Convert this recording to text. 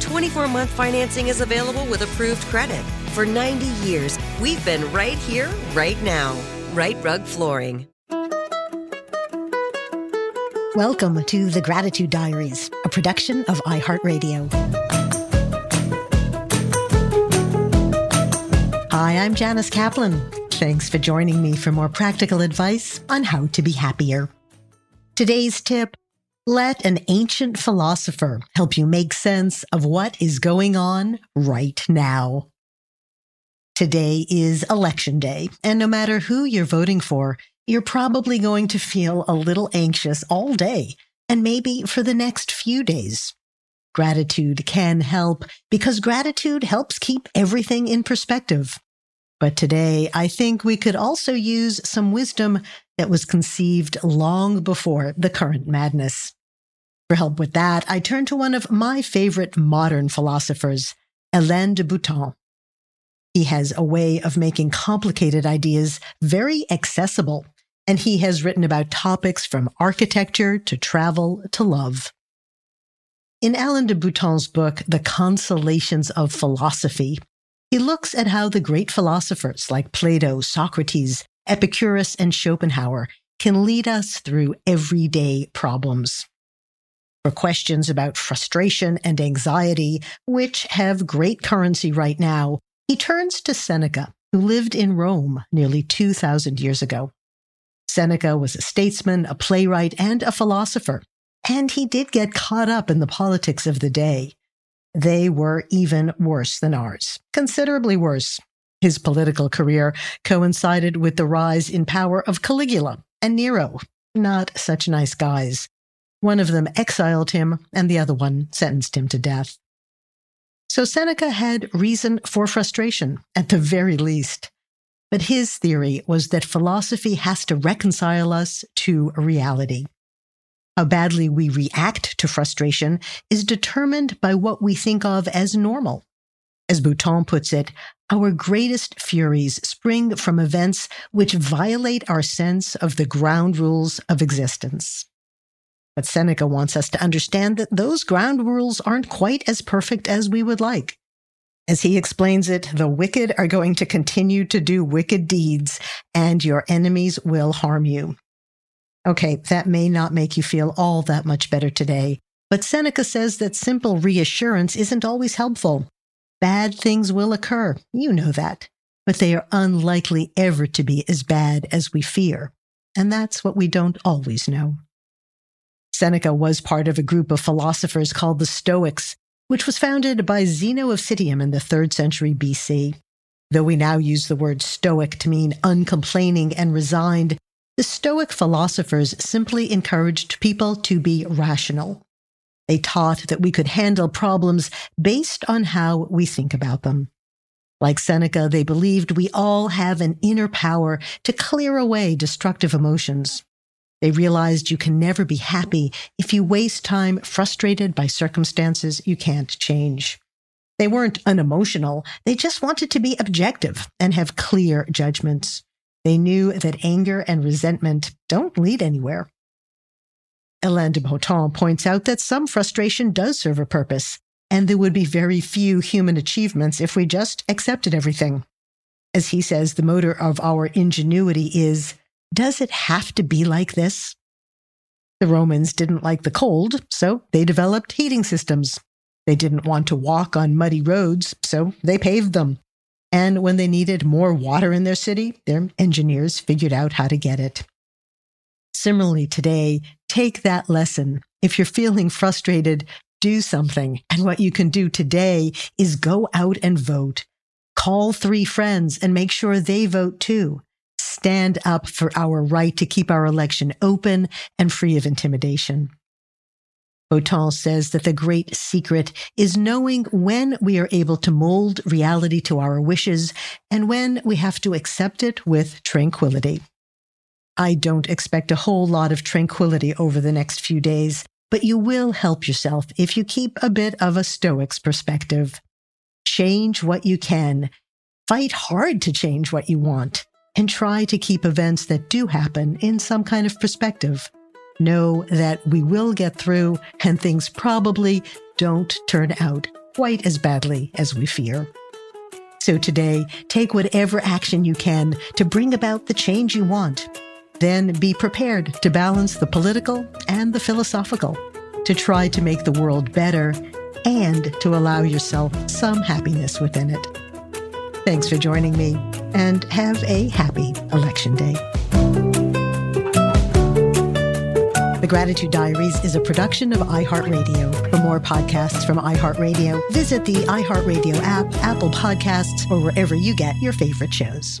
24 month financing is available with approved credit. For 90 years, we've been right here, right now. Rite Rug Flooring. Welcome to the Gratitude Diaries, a production of iHeartRadio. Hi, I'm Janice Kaplan. Thanks for joining me for more practical advice on how to be happier. Today's tip let an ancient philosopher help you make sense of what is going on right now. Today is election day, and no matter who you're voting for, you're probably going to feel a little anxious all day and maybe for the next few days. Gratitude can help because gratitude helps keep everything in perspective. But today, I think we could also use some wisdom that was conceived long before the current madness. For help with that, I turn to one of my favorite modern philosophers, Alain de Botton. He has a way of making complicated ideas very accessible, and he has written about topics from architecture to travel to love. In Alain de Botton's book, The Consolations of Philosophy, he looks at how the great philosophers like Plato, Socrates, Epicurus, and Schopenhauer can lead us through everyday problems. For questions about frustration and anxiety, which have great currency right now, he turns to Seneca, who lived in Rome nearly 2,000 years ago. Seneca was a statesman, a playwright, and a philosopher, and he did get caught up in the politics of the day. They were even worse than ours, considerably worse. His political career coincided with the rise in power of Caligula and Nero, not such nice guys. One of them exiled him, and the other one sentenced him to death. So Seneca had reason for frustration, at the very least. But his theory was that philosophy has to reconcile us to reality. How badly we react to frustration is determined by what we think of as normal. As Botton puts it, our greatest furies spring from events which violate our sense of the ground rules of existence. But Seneca wants us to understand that those ground rules aren't quite as perfect as we would like. As he explains it, the wicked are going to continue to do wicked deeds, and your enemies will harm you. Okay, that may not make you feel all that much better today, but Seneca says that simple reassurance isn't always helpful. Bad things will occur, you know that, but they are unlikely ever to be as bad as we fear. And that's what we don't always know. Seneca was part of a group of philosophers called the Stoics, which was founded by Zeno of Citium in the third century BC. Though we now use the word Stoic to mean uncomplaining and resigned, The Stoic philosophers simply encouraged people to be rational. They taught that we could handle problems based on how we think about them. Like Seneca, they believed we all have an inner power to clear away destructive emotions. They realized you can never be happy if you waste time frustrated by circumstances you can't change. They weren't unemotional. They just wanted to be objective and have clear judgments. They knew that anger and resentment don't lead anywhere. Alain de Botton points out that some frustration does serve a purpose, and there would be very few human achievements if we just accepted everything. As he says, the motor of our ingenuity is does it have to be like this? The Romans didn't like the cold, so they developed heating systems. They didn't want to walk on muddy roads, so they paved them. And when they needed more water in their city, their engineers figured out how to get it. Similarly, today, take that lesson. If you're feeling frustrated, do something. And what you can do today is go out and vote. Call three friends and make sure they vote too. Stand up for our right to keep our election open and free of intimidation. Botton says that the great secret is knowing when we are able to mold reality to our wishes and when we have to accept it with tranquility. I don't expect a whole lot of tranquility over the next few days, but you will help yourself if you keep a bit of a Stoic's perspective. Change what you can. Fight hard to change what you want and try to keep events that do happen in some kind of perspective. Know that we will get through and things probably don't turn out quite as badly as we fear. So today, take whatever action you can to bring about the change you want. Then be prepared to balance the political and the philosophical to try to make the world better and to allow yourself some happiness within it. Thanks for joining me and have a happy election day. The Gratitude Diaries is a production of iHeartRadio. For more podcasts from iHeartRadio, visit the iHeartRadio app, Apple Podcasts, or wherever you get your favorite shows.